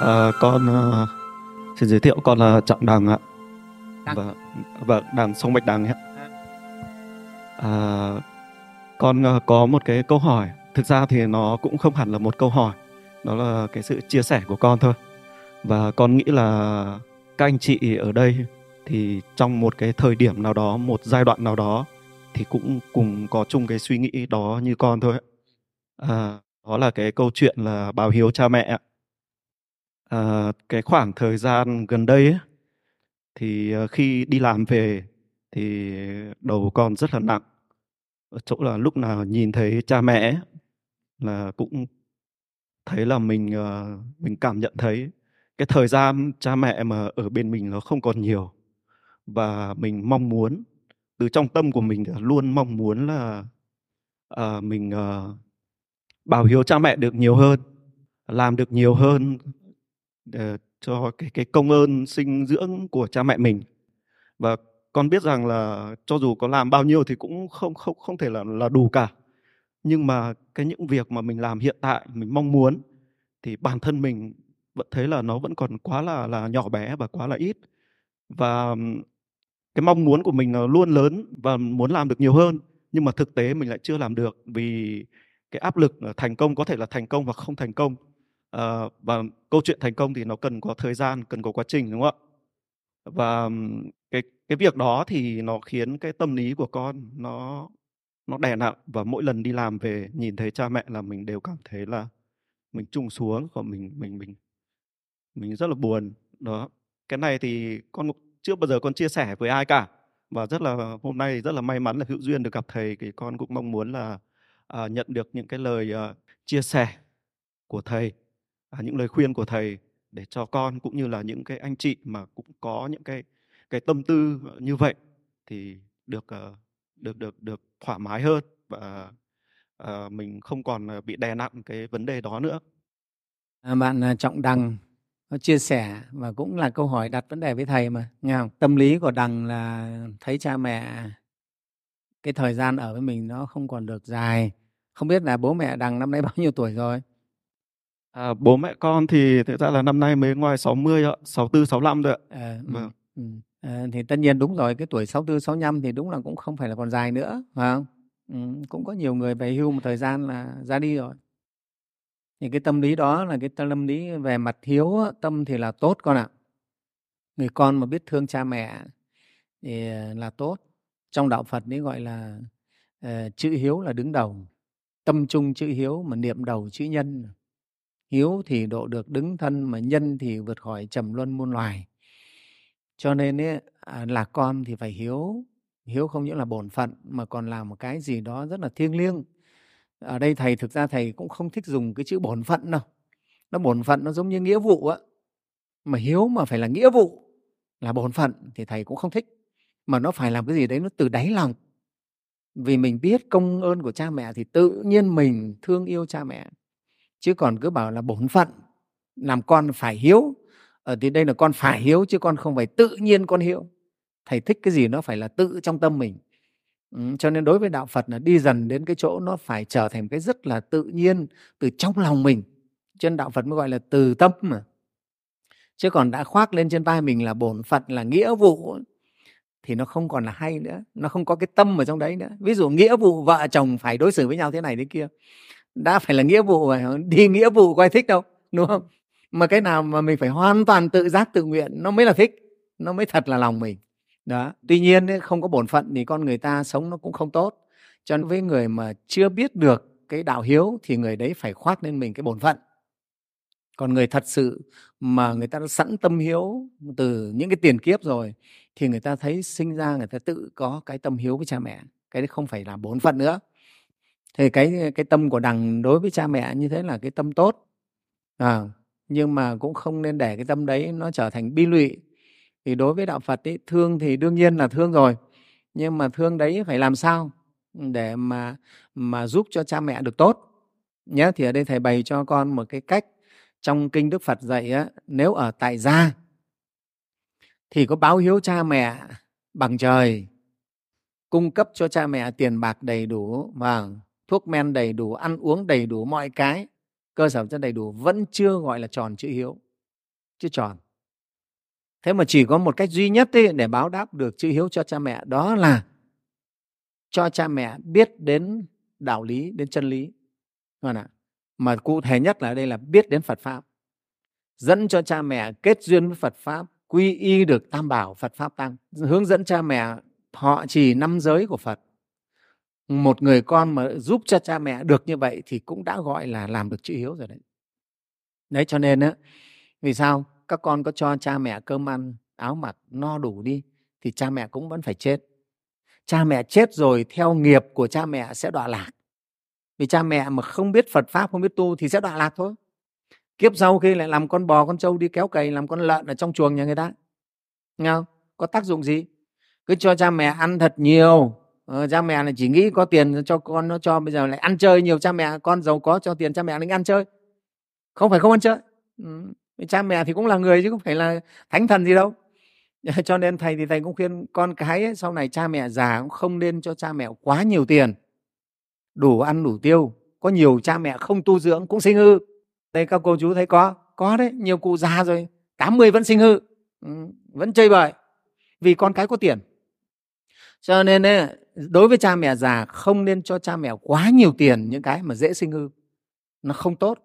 À, con uh, xin giới thiệu con là Trọng Đằng ạ. Đằng. Vâng, vâng, Đằng sông Bạch Đằng ạ. À, con uh, có một cái câu hỏi. Thực ra thì nó cũng không hẳn là một câu hỏi. Đó là cái sự chia sẻ của con thôi. Và con nghĩ là các anh chị ở đây thì trong một cái thời điểm nào đó, một giai đoạn nào đó thì cũng cùng có chung cái suy nghĩ đó như con thôi. À, đó là cái câu chuyện là báo hiếu cha mẹ ạ. À, cái khoảng thời gian gần đây ấy, thì ờ, khi đi làm về thì đầu con rất là nặng. Ở chỗ là lúc nào nhìn thấy cha mẹ là cũng thấy là mình ờ, mình cảm nhận thấy cái thời gian cha mẹ mà ở bên mình nó không còn nhiều. Và mình mong muốn từ trong tâm của mình luôn mong muốn là à, mình à, bảo hiếu cha mẹ được nhiều hơn làm được nhiều hơn Ờ, cho cái cái công ơn sinh dưỡng của cha mẹ mình. Và con biết rằng là cho dù có làm bao nhiêu thì cũng không không không thể là là đủ cả. Nhưng mà cái những việc mà mình làm hiện tại, mình mong muốn, thì bản thân mình vẫn thấy là nó vẫn còn quá là là nhỏ bé và quá là ít. Và cái mong muốn của mình là luôn lớn và muốn làm được nhiều hơn, nhưng mà thực tế mình lại chưa làm được vì cái áp lực thành công, có thể là thành công hoặc không thành công. Ờ, và câu chuyện thành công thì nó cần có thời gian cần có quá trình đúng không ạ? Và cái cái việc đó thì nó khiến cái tâm lý của con nó nó đè nặng và mỗi lần đi làm về nhìn thấy cha mẹ là mình đều cảm thấy là mình trùng xuống và mình mình mình mình rất là buồn. Đó cái này thì con chưa bao giờ con chia sẻ với ai cả. Và rất là hôm nay rất là may mắn là hữu duyên được gặp thầy thì con cũng mong muốn là à, nhận được những cái lời à, chia sẻ của thầy à, những lời khuyên của thầy để cho con cũng như là những cái anh chị mà cũng có những cái cái tâm tư ờ, như vậy thì được ờ, được được được thoải mái hơn và ờ, mình không còn bị đè nặng cái vấn đề đó nữa À, bạn à, Trọng Đằng có chia sẻ và cũng là câu hỏi đặt vấn đề với thầy mà nghe không? Tâm lý của Đằng là thấy cha mẹ cái thời gian ở với mình nó không còn được dài. Không biết là bố mẹ Đằng năm nay bao nhiêu tuổi rồi? À, bố mẹ con thì thực ra là năm nay mới ngoài 60 ạ 64 65 rồi ạ Ờ, ừ, vâng ừ. Ờ, thì tất nhiên đúng rồi, cái tuổi 64, 65 thì đúng là cũng không phải là còn dài nữa, phải không? Ừ, cũng có nhiều người về hưu một thời gian là ra đi rồi. Thì cái tâm lý đó là cái tâm lý về mặt hiếu, tâm thì là tốt con ạ. Người con mà biết thương cha mẹ thì ờ, là tốt. Trong đạo Phật ấy gọi là ờ, chữ hiếu là đứng đầu. Tâm trung chữ hiếu mà niệm đầu chữ nhân. Hiếu thì độ được đứng thân mà nhân thì vượt khỏi trầm luân muôn loài. Cho nên ấy, à, là con thì phải hiếu. Hiếu không những là bổn phận mà còn là một cái gì đó rất là thiêng liêng. Ở đây thầy thực ra thầy cũng không thích dùng cái chữ bổn phận đâu. Nó bổn phận nó giống như nghĩa vụ á. Mà hiếu mà phải là nghĩa vụ là bổn phận thì thầy cũng không thích. Mà nó phải làm cái gì đấy nó từ đáy lòng. Vì mình biết công ơn của cha mẹ thì tự nhiên mình thương yêu cha mẹ. Chứ còn cứ bảo là bổn phận làm con phải hiếu. Ở thì đây là con phải hiếu chứ con không phải tự nhiên con hiếu. Thầy thích cái gì nó phải là tự trong tâm mình. Ừ, cho nên đối với đạo phật là đi dần đến cái chỗ nó phải trở thành cái rất là tự nhiên từ trong lòng mình. Cho nên đạo phật mới gọi là từ tâm mà. Chứ còn đã khoác lên trên vai mình là bổn phận là nghĩa vụ thì nó không còn là hay nữa. Nó không có cái tâm ở trong đấy nữa. Ví dụ nghĩa vụ vợ chồng phải đối xử với nhau thế này thế kia đã phải là nghĩa vụ rồi đi nghĩa vụ có ai thích đâu đúng không? Mà cái nào mà mình phải hoàn toàn tự giác tự nguyện nó mới là thích nó mới thật là lòng mình. Đó tuy nhiên ấy, không có bổn phận thì con người ta sống nó cũng không tốt. Cho nên với người mà chưa biết được cái đạo hiếu thì người đấy phải khoác lên mình cái bổn phận. Còn người thật sự mà người ta đã sẵn tâm hiếu từ những cái tiền kiếp rồi thì người ta thấy sinh ra người ta tự có cái tâm hiếu với cha mẹ. Cái đấy không phải là bổn phận nữa thì cái cái tâm của đằng đối với cha mẹ như thế là cái tâm tốt. À, nhưng mà cũng không nên để cái tâm đấy nó trở thành bi lụy. Thì đối với đạo phật ấy, thương thì đương nhiên là thương rồi nhưng mà thương đấy phải làm sao để mà mà giúp cho cha mẹ được tốt? Nhé thì ở đây thầy bày cho con một cái cách trong kinh đức phật dạy á, nếu ở tại gia thì có báo hiếu cha mẹ bằng trời cung cấp cho cha mẹ tiền bạc đầy đủ vâng thuốc men đầy đủ, ăn uống đầy đủ mọi cái, cơ sở chất đầy đủ vẫn chưa, gọi là, tròn chữ hiếu, chữ tròn. Thế mà chỉ có một cách duy nhất ấy để báo đáp được chữ hiếu cho cha mẹ, đó là cho cha mẹ biết đến đạo lý, đến chân lý. Ạ. Mà cụ thể nhất là đây là biết đến phật pháp. Dẫn cho cha mẹ kết duyên với phật pháp, quy y được tam bảo phật pháp tăng, hướng dẫn cha mẹ họ chỉ năm giới của phật một người con mà giúp cho cha mẹ được như vậy thì cũng đã gọi là làm được chữ hiếu rồi đấy. Đấy, cho nên á, vì sao? Các con có cho cha mẹ cơm ăn, áo mặc, no đủ đi, thì cha mẹ cũng vẫn phải chết. Cha mẹ chết rồi, theo nghiệp của cha mẹ sẽ đọa lạc. Vì cha mẹ mà không biết phật pháp, không biết tu thì sẽ đọa lạc thôi. Kiếp sau khi lại làm con bò, con trâu đi kéo cày, làm con lợn ở trong chuồng nhà người ta. Nghe không? có tác dụng gì? Cứ cho cha mẹ ăn thật nhiều ờ, cha mẹ là chỉ nghĩ có tiền cho con nó cho bây giờ lại ăn chơi nhiều cha mẹ con giàu có cho tiền cha mẹ đến ăn chơi. Không phải không ăn chơi. Ừ. cha mẹ thì cũng là người chứ không phải là thánh thần gì đâu. Cho nên thầy thì thầy cũng khuyên con cái ấy, sau này cha mẹ già cũng không nên cho cha mẹ quá nhiều tiền. Đủ ăn đủ tiêu. Có nhiều cha mẹ không tu dưỡng cũng sinh hư. Đây các cô chú thấy có có đấy nhiều cụ già rồi 80 vẫn sinh hư. Ừ, vẫn chơi bời. Vì con cái có tiền cho nên đối với cha mẹ già không nên cho cha mẹ quá nhiều tiền, những cái mà dễ sinh hư. Nó không tốt.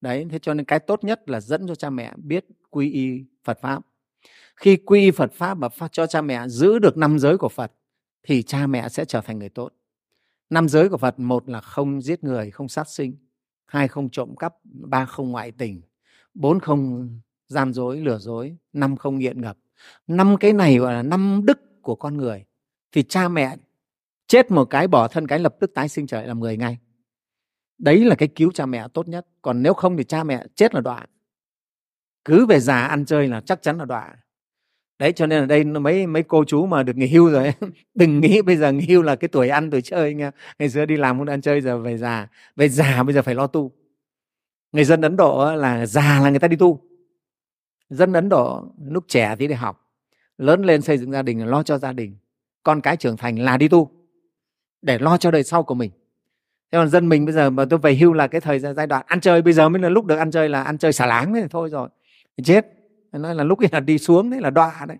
Đấy, thế cho nên cái tốt nhất là dẫn cho cha mẹ biết quy y phật pháp. Khi quy y phật pháp mà cho cha mẹ giữ được năm giới của phật, thì cha mẹ sẽ trở thành người tốt. Năm giới của phật, một là không giết người, không sát sinh, hai không trộm cắp, ba không ngoại tình, bốn không gian dối, lừa dối, năm không nghiện ngập. Năm cái này gọi là năm đức của con người thì cha mẹ chết một cái, bỏ thân cái, lập tức tái sinh trở lại làm người ngay. Đấy là cái cứu cha mẹ tốt nhất. Còn nếu không thì cha mẹ chết là đọa. Cứ về già ăn chơi là chắc chắn là đọa. Đấy, cho nên là đây mấy mấy cô chú mà được nghỉ hưu rồi đừng nghĩ bây giờ nghỉ hưu là cái tuổi ăn, tuổi chơi nha. Ngày xưa đi làm cũng ăn chơi, giờ về già về già bây giờ phải lo tu. Người dân ấn độ là già là người ta đi tu. Dân ấn độ lúc trẻ thì đi học, lớn lên xây dựng gia đình, lo cho gia đình con cái trưởng thành là đi tu, để lo cho đời sau của mình. Thế còn dân mình bây giờ mà tôi về hưu là cái thời gian, giai đoạn ăn chơi, bây giờ mới là lúc được ăn chơi là ăn chơi xả láng đấy, thôi rồi, chết. Nói là lúc ấy là đi xuống đấy, là đọa đấy.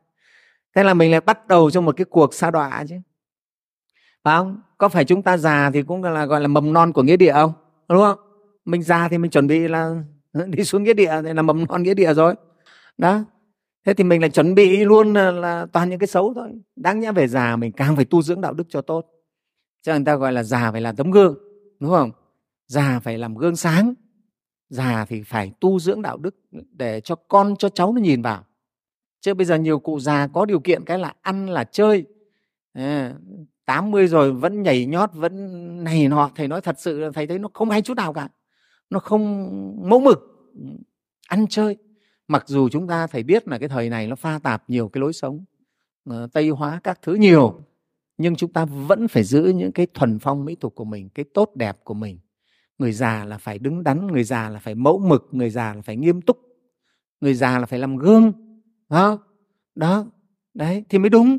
Thế là mình lại bắt đầu cho một cái cuộc sa đọa chứ. Phải không? Có phải chúng ta già thì cũng là, gọi là mầm non của nghĩa địa không? Đúng không? Mình già thì mình chuẩn bị là đi xuống nghĩa địa thì là mầm non nghĩa địa rồi. Đó thế thì mình lại chuẩn bị luôn là, là toàn những cái xấu thôi. Đáng nhẽ về già mình càng phải tu dưỡng đạo đức cho tốt. Cho người ta gọi là già phải là tấm gương đúng không? Già phải làm gương sáng. Già thì phải tu dưỡng đạo đức để cho con cho cháu nó nhìn vào. Chứ bây giờ nhiều cụ già có điều kiện cái là ăn là chơi. Ờ, à, 80 rồi vẫn nhảy nhót vẫn này nọ thầy nói thật sự là thầy thấy nó không hay chút nào cả. Nó không mẫu mực. Ăn chơi mặc dù chúng ta phải biết là cái thời này nó pha tạp nhiều cái lối sống ờ, tây hóa các thứ nhiều, nhưng chúng ta vẫn phải giữ những cái thuần phong mỹ tục của mình, cái tốt đẹp của mình. Người già là phải đứng đắn, người già là phải mẫu mực, người già là phải nghiêm túc, người già là phải làm gương đó đó, đấy, thì mới đúng.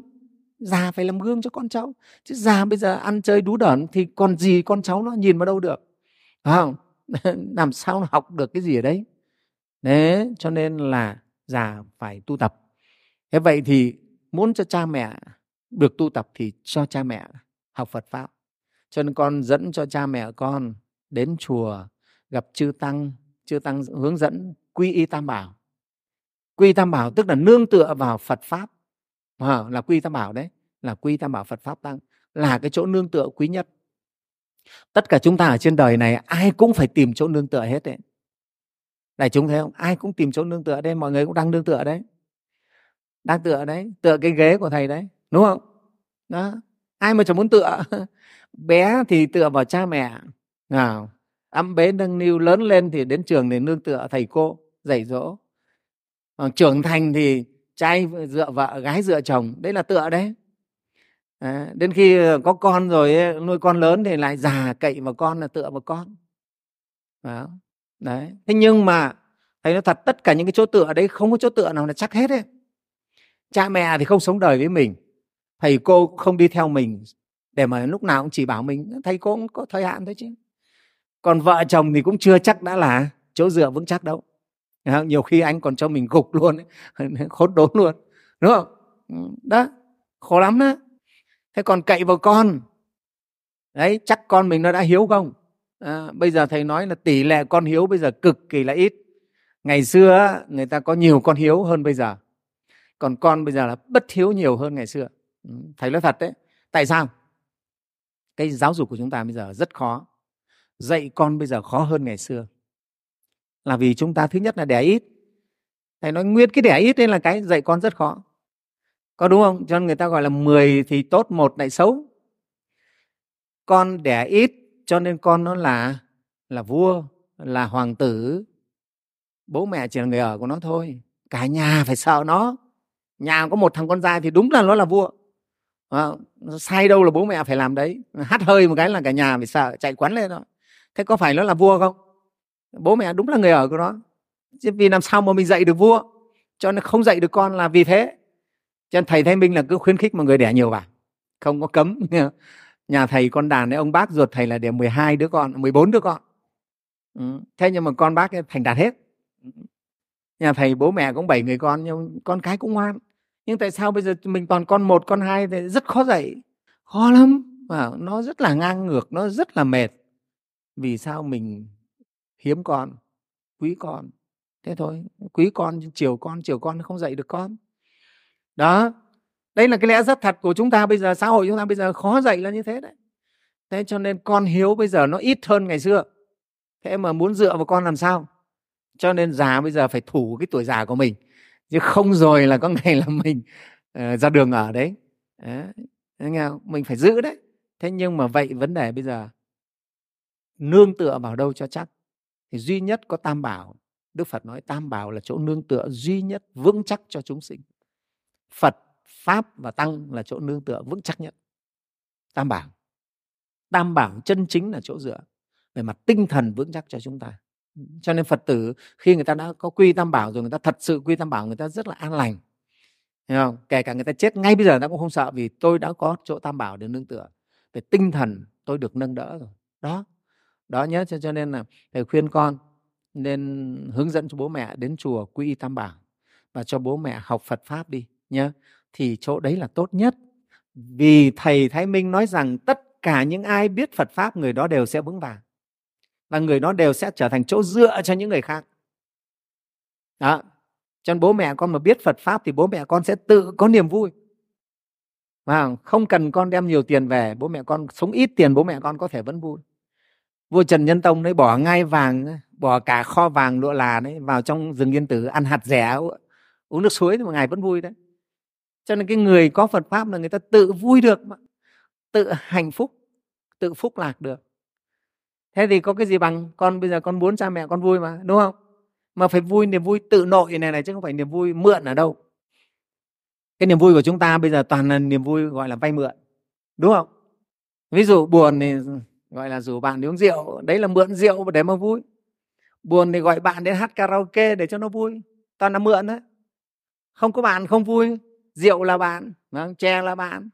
Già phải làm gương cho con cháu, chứ già bây giờ ăn chơi đú đởn thì còn gì con cháu nó nhìn vào đâu được không? Làm sao nó học được cái gì ở đấy? Đấy cho nên là già phải tu tập. Thế vậy thì muốn cho cha mẹ được tu tập thì cho cha mẹ học Phật pháp. Cho nên con dẫn cho cha mẹ con đến chùa gặp chư tăng chư tăng hướng dẫn quy y tam bảo. Quy tam bảo tức là nương tựa vào phật pháp. À, là quy tam bảo đấy là quy tam bảo phật pháp tăng là cái chỗ nương tựa quý nhất. Tất cả chúng ta ở trên đời này ai cũng phải tìm chỗ nương tựa hết đấy đại chúng thấy không? Ai cũng tìm chỗ nương tựa đây mọi người cũng đang nương tựa đấy. Đang tựa đấy tựa cái ghế của thầy đấy đúng không? Đó ai mà chẳng muốn tựa? Bé thì tựa vào cha mẹ. Nào ấm bế nâng niu lớn lên thì đến trường để nương tựa thầy cô dạy dỗ. Còn trưởng thành thì trai dựa vợ gái dựa chồng đấy là tựa đấy. À, đến khi có con rồi nuôi con lớn thì lại già cậy vào con là tựa vào con. Đó đấy. Thế nhưng mà, thầy nói thật, tất cả những cái chỗ tựa đấy, không có chỗ tựa nào là chắc hết ấy. Cha mẹ thì không sống đời với mình. Thầy cô không đi theo mình để mà lúc nào cũng chỉ bảo mình, thầy cô cũng có thời hạn thôi chứ. Còn vợ chồng thì cũng chưa chắc đã là chỗ dựa vững chắc đâu. Nhiều khi anh còn cho mình gục luôn khốn đốn luôn. Đúng không? Ừ, đó. Khổ lắm đó. Thế còn cậy vào con. Đấy, chắc con mình nó đã hiếu không? À, bây giờ thầy nói là tỷ lệ con hiếu bây giờ cực kỳ là ít. Ngày xưa người ta có nhiều con hiếu hơn bây giờ. Còn con bây giờ là bất hiếu nhiều hơn ngày xưa. Ừ, thầy nói thật đấy. Tại sao? Cái giáo dục của chúng ta bây giờ rất khó. Dạy con bây giờ khó hơn ngày xưa. Là vì chúng ta thứ nhất là đẻ ít. Thầy nói nguyên cái đẻ ít nên là cái dạy con rất khó. Có đúng không? Cho nên người ta gọi là 10 thì tốt một lại xấu. Con đẻ ít cho nên con nó là là vua là hoàng tử. Bố mẹ chỉ là người ở của nó thôi. Cả nhà phải sợ nó. Nhà có một thằng con trai thì đúng là nó là vua. À, sai đâu là bố mẹ phải làm đấy. Hát hơi một cái là cả nhà phải sợ chạy quắn lên đó. Thế có phải nó là vua không? Bố mẹ đúng là người ở của nó. Chứ vì làm sao mà mình dạy được vua? Cho nên không dạy được con là vì thế. Cho nên thầy Thái Minh là cứ khuyến khích mọi người đẻ nhiều vào. Không có cấm. nhà thầy con đàn ấy, ông bác ruột thầy là để 12 đứa con 14 đứa con. Ừ. thế nhưng mà con bác ấy thành đạt hết. Nhà thầy bố mẹ cũng bảy người con, nhưng con cái cũng ngoan. Nhưng tại sao bây giờ mình toàn con một, con hai thì rất khó dạy? Khó lắm. Và nó rất là ngang ngược, nó rất là mệt. Vì sao mình hiếm con, quý con? Thế thôi, quý con, chiều con chiều con không dạy được con. Đó đây là cái lẽ rất thật của chúng ta bây giờ xã hội chúng ta bây giờ khó dạy là như thế đấy. Thế cho nên con hiếu bây giờ nó ít hơn ngày xưa. Thế mà muốn dựa vào con làm sao? Cho nên già bây giờ phải thủ cái tuổi già của mình chứ không rồi là có ngày là mình uh, ra đường ở đấy, đấy. nghe không? mình phải giữ đấy. Thế nhưng mà vậy vấn đề bây giờ nương tựa vào đâu cho chắc? Thì duy nhất có tam bảo đức phật nói tam bảo là chỗ nương tựa duy nhất vững chắc cho chúng sinh. Phật pháp và tăng là chỗ nương tựa vững chắc nhất. Tam bảo tam bảo chân chính là chỗ dựa về mặt tinh thần vững chắc cho chúng ta. Cho nên phật tử khi người ta đã có quy tam bảo rồi người ta thật sự quy tam bảo người ta rất là an lành. Hiểu không? kể cả người ta chết ngay bây giờ ta cũng không sợ vì tôi đã có chỗ tam bảo để nương tựa. Về tinh thần tôi được nâng đỡ rồi. Đó. Đó nhớ cho, cho nên là thầy khuyên con nên hướng dẫn cho bố mẹ đến chùa quy tam bảo và cho bố mẹ học phật pháp đi nhé thì chỗ đấy là tốt nhất. Vì thầy thái minh nói rằng tất cả những ai biết phật pháp, người đó đều sẽ vững vàng. Và người đó đều sẽ trở thành chỗ dựa cho những người khác. Đó. Cho nên bố mẹ con mà biết phật pháp thì bố mẹ con sẽ tự có niềm vui. Và không? Cần con đem nhiều tiền về, bố mẹ con sống ít tiền, bố mẹ con có thể vẫn vui. Vua trần nhân tông đấy bỏ ngay vàng bỏ cả kho vàng lụa là đấy vào trong rừng yên tử ăn hạt rẻ, uống nước suối thì một ngày vẫn vui đấy cho nên cái người có phật pháp là người ta tự vui được mà, tự hạnh phúc, tự phúc lạc được. Thế thì có cái gì bằng con, bây giờ con muốn cha mẹ con vui mà, đúng không? Mà phải vui niềm vui tự nội này này, chứ không phải niềm vui mượn ở đâu. Cái niềm vui của chúng ta bây giờ toàn là niềm vui gọi là vay mượn, đúng không? Ví dụ buồn thì gọi là rủ bạn đi uống rượu, đấy là mượn rượu để mà vui. Buồn thì gọi bạn đến hát karaoke để cho nó vui, toàn là mượn đấy không có bạn không vui rượu là bạn vâng, chè là bạn.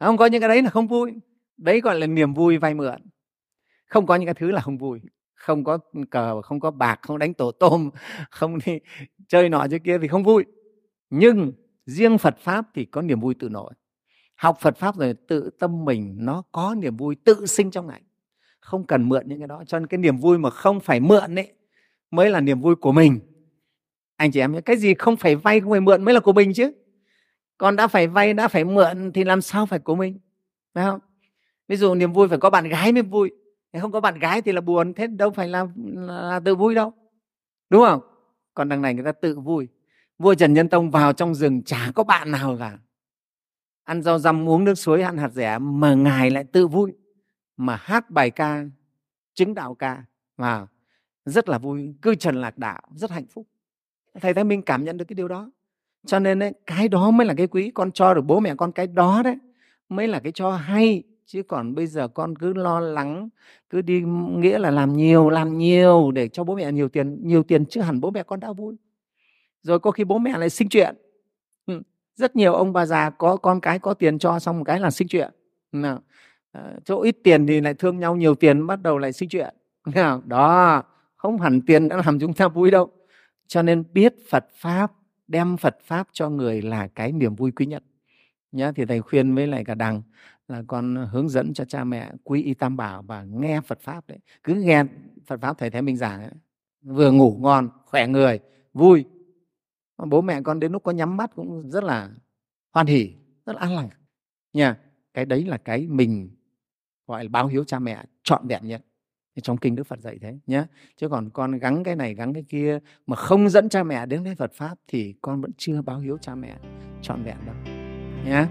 Không có những cái đấy là không vui. Đấy gọi là niềm vui vay mượn. Không có những cái thứ là không vui. Không có cờ, không có bạc, không đánh tổ tôm, không đi chơi nọ chơi kia thì không vui. Nhưng riêng phật pháp thì có niềm vui tự nội học phật pháp rồi tự tâm mình nó có niềm vui tự sinh trong này không cần mượn những cái đó. Cho nên cái niềm vui mà không phải mượn ấy mới là niềm vui của mình. Anh chị em cái gì không phải vay không phải mượn mới là của mình chứ còn đã phải vay đã phải mượn thì làm sao phải của mình phải không? Ví dụ niềm vui phải có bạn gái mới vui không có bạn gái thì là buồn thế đâu phải là, là tự vui đâu đúng không? Còn đằng này người ta tự vui. Vua trần nhân tông vào trong rừng chả có bạn nào cả. Ăn rau răm uống nước suối ăn hạt rẻ mà ngài lại tự vui mà hát bài ca chứng đạo ca và rất là vui cư trần lạc đạo rất hạnh phúc. Thầy thái minh cảm nhận được cái điều đó cho nên ấy, cái đó mới là cái quý con cho được bố mẹ con cái đó đấy mới là cái cho hay. Chứ còn bây giờ con cứ lo lắng cứ đi nghĩa là làm nhiều làm nhiều để cho bố mẹ nhiều tiền nhiều tiền chứ hẳn bố mẹ con đã vui. Rồi có khi bố mẹ lại sinh chuyện. Ừ, rất nhiều ông bà già có con cái có tiền cho xong một cái là sinh chuyện. Nào ờ, chỗ ít tiền thì lại thương nhau nhiều tiền bắt đầu lại sinh chuyện. Đó không hẳn tiền đã làm chúng ta vui đâu. Cho nên biết phật pháp đem phật pháp cho người là cái niềm vui quý nhất. Nhá, thì thầy khuyên với lại cả đằng là con hướng dẫn cho cha mẹ quý y tam bảo và nghe phật pháp đấy. Cứ nghe phật pháp thầy thấy minh giảng ấy. vừa ngủ ngon, khỏe người, vui. Bố mẹ con đến lúc có nhắm mắt cũng rất là hoan hỉ, rất là an lành. Nha cái đấy là cái mình gọi là báo hiếu cha mẹ trọn vẹn nhất trong kinh đức phật dạy thế nhé chứ còn con gắng cái này, gắng cái kia mà không dẫn cha mẹ đến với phật pháp thì con vẫn chưa báo hiếu cha mẹ trọn vẹn đâu nhé